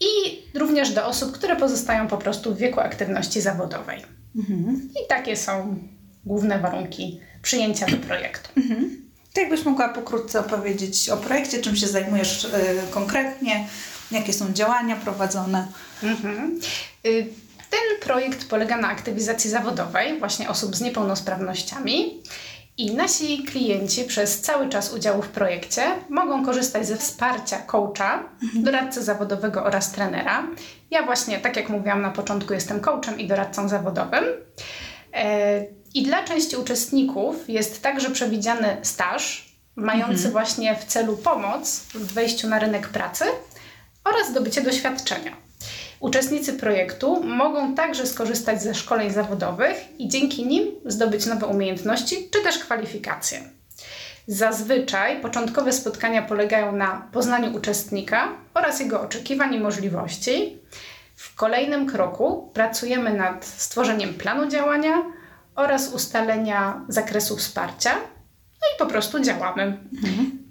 i również do osób, które pozostają po prostu w wieku aktywności zawodowej. I takie są główne warunki przyjęcia do projektu. To jakbyś mogła pokrótce opowiedzieć o projekcie, czym się zajmujesz y, konkretnie, jakie są działania prowadzone? Mhm. Y, Ten projekt polega na aktywizacji zawodowej właśnie osób z niepełnosprawnościami i nasi klienci przez cały czas udziału w projekcie mogą korzystać ze wsparcia coacha, doradcy zawodowego oraz trenera. Ja właśnie, tak jak mówiłam na początku, jestem coachem i doradcą zawodowym. E, I dla części uczestników jest także przewidziany staż, mający właśnie w celu pomoc w wejściu na rynek pracy oraz zdobycie doświadczenia. Uczestnicy projektu mogą także skorzystać ze szkoleń zawodowych i dzięki nim zdobyć nowe umiejętności czy też kwalifikacje. Zazwyczaj początkowe spotkania polegają na poznaniu uczestnika oraz jego oczekiwań i możliwości. W kolejnym kroku pracujemy nad stworzeniem planu działania oraz ustalenia zakresu wsparcia. No i po prostu działamy.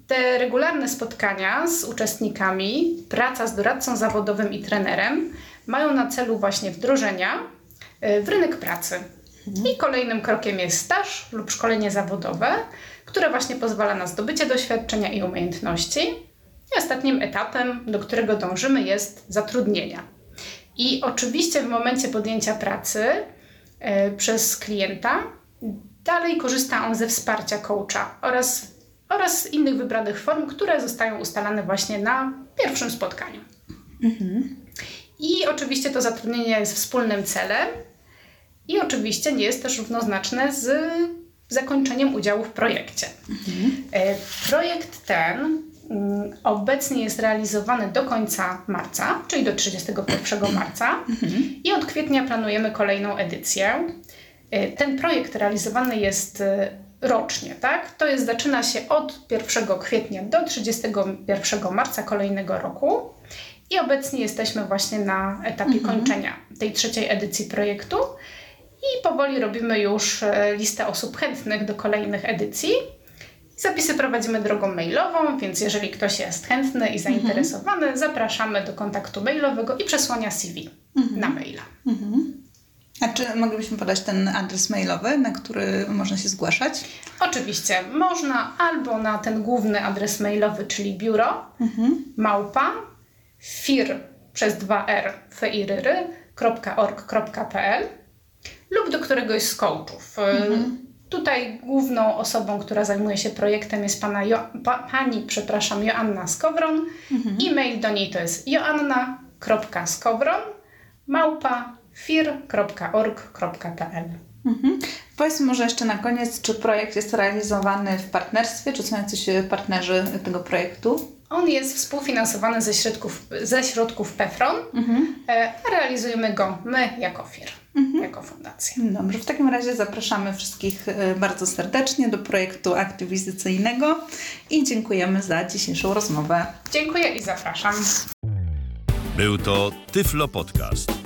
Te regularne spotkania z uczestnikami, praca z doradcą zawodowym i trenerem mają na celu właśnie wdrożenia y, w rynek pracy. I kolejnym krokiem jest staż lub szkolenie zawodowe, które właśnie pozwala na zdobycie doświadczenia i umiejętności. I ostatnim etapem, do którego dążymy, jest zatrudnienia. I oczywiście w momencie podjęcia pracy e, przez klienta dalej korzysta on ze wsparcia coacha oraz, oraz innych wybranych form, które zostają ustalane właśnie na pierwszym spotkaniu. I oczywiście to zatrudnienie jest wspólnym celem i oczywiście nie jest też równoznaczne z zakończeniem udziału w projekcie. E, Projekt ten mm, obecnie jest realizowany do końca marca, czyli do 31 marca i od kwietnia planujemy kolejną edycję. E, Ten projekt realizowany jest e, rocznie, tak? To jest, zaczyna się od 1 kwietnia do 31 marca kolejnego roku i obecnie jesteśmy właśnie na etapie kończenia tej trzeciej edycji projektu i powoli robimy już e, listę osób chętnych do kolejnych edycji. Zapisy prowadzimy drogą mailową, więc jeżeli ktoś jest chętny i zainteresowany, zapraszamy do kontaktu mailowego i przesłania CV na maila. A czy moglibyśmy podać ten adres mailowy, na który można się zgłaszać? Oczywiście można albo na ten główny adres mailowy, czyli biuro małpa fir przez 2r feiryry.org.pl lub do któregoś z coachów. Y, Tutaj główną osobą, która zajmuje się projektem jest pana jo- pa- pani, przepraszam, Joanna Skowron. E-mail do niej to jest joanna.skowron małpa fir.org.pl Mhm. Powiedz może jeszcze na koniec, czy projekt jest realizowany w partnerstwie, czy są jacyś partnerzy tego projektu? On jest współfinansowany ze środków, ze środków PEFRON, e, a realizujemy go my jako firm, jako fundacja. Dobrze, w takim razie zapraszamy wszystkich e, bardzo serdecznie do projektu aktywizacyjnego i dziękujemy za dzisiejszą rozmowę. Dziękuję i zapraszam. Był to Tyflo Podcast.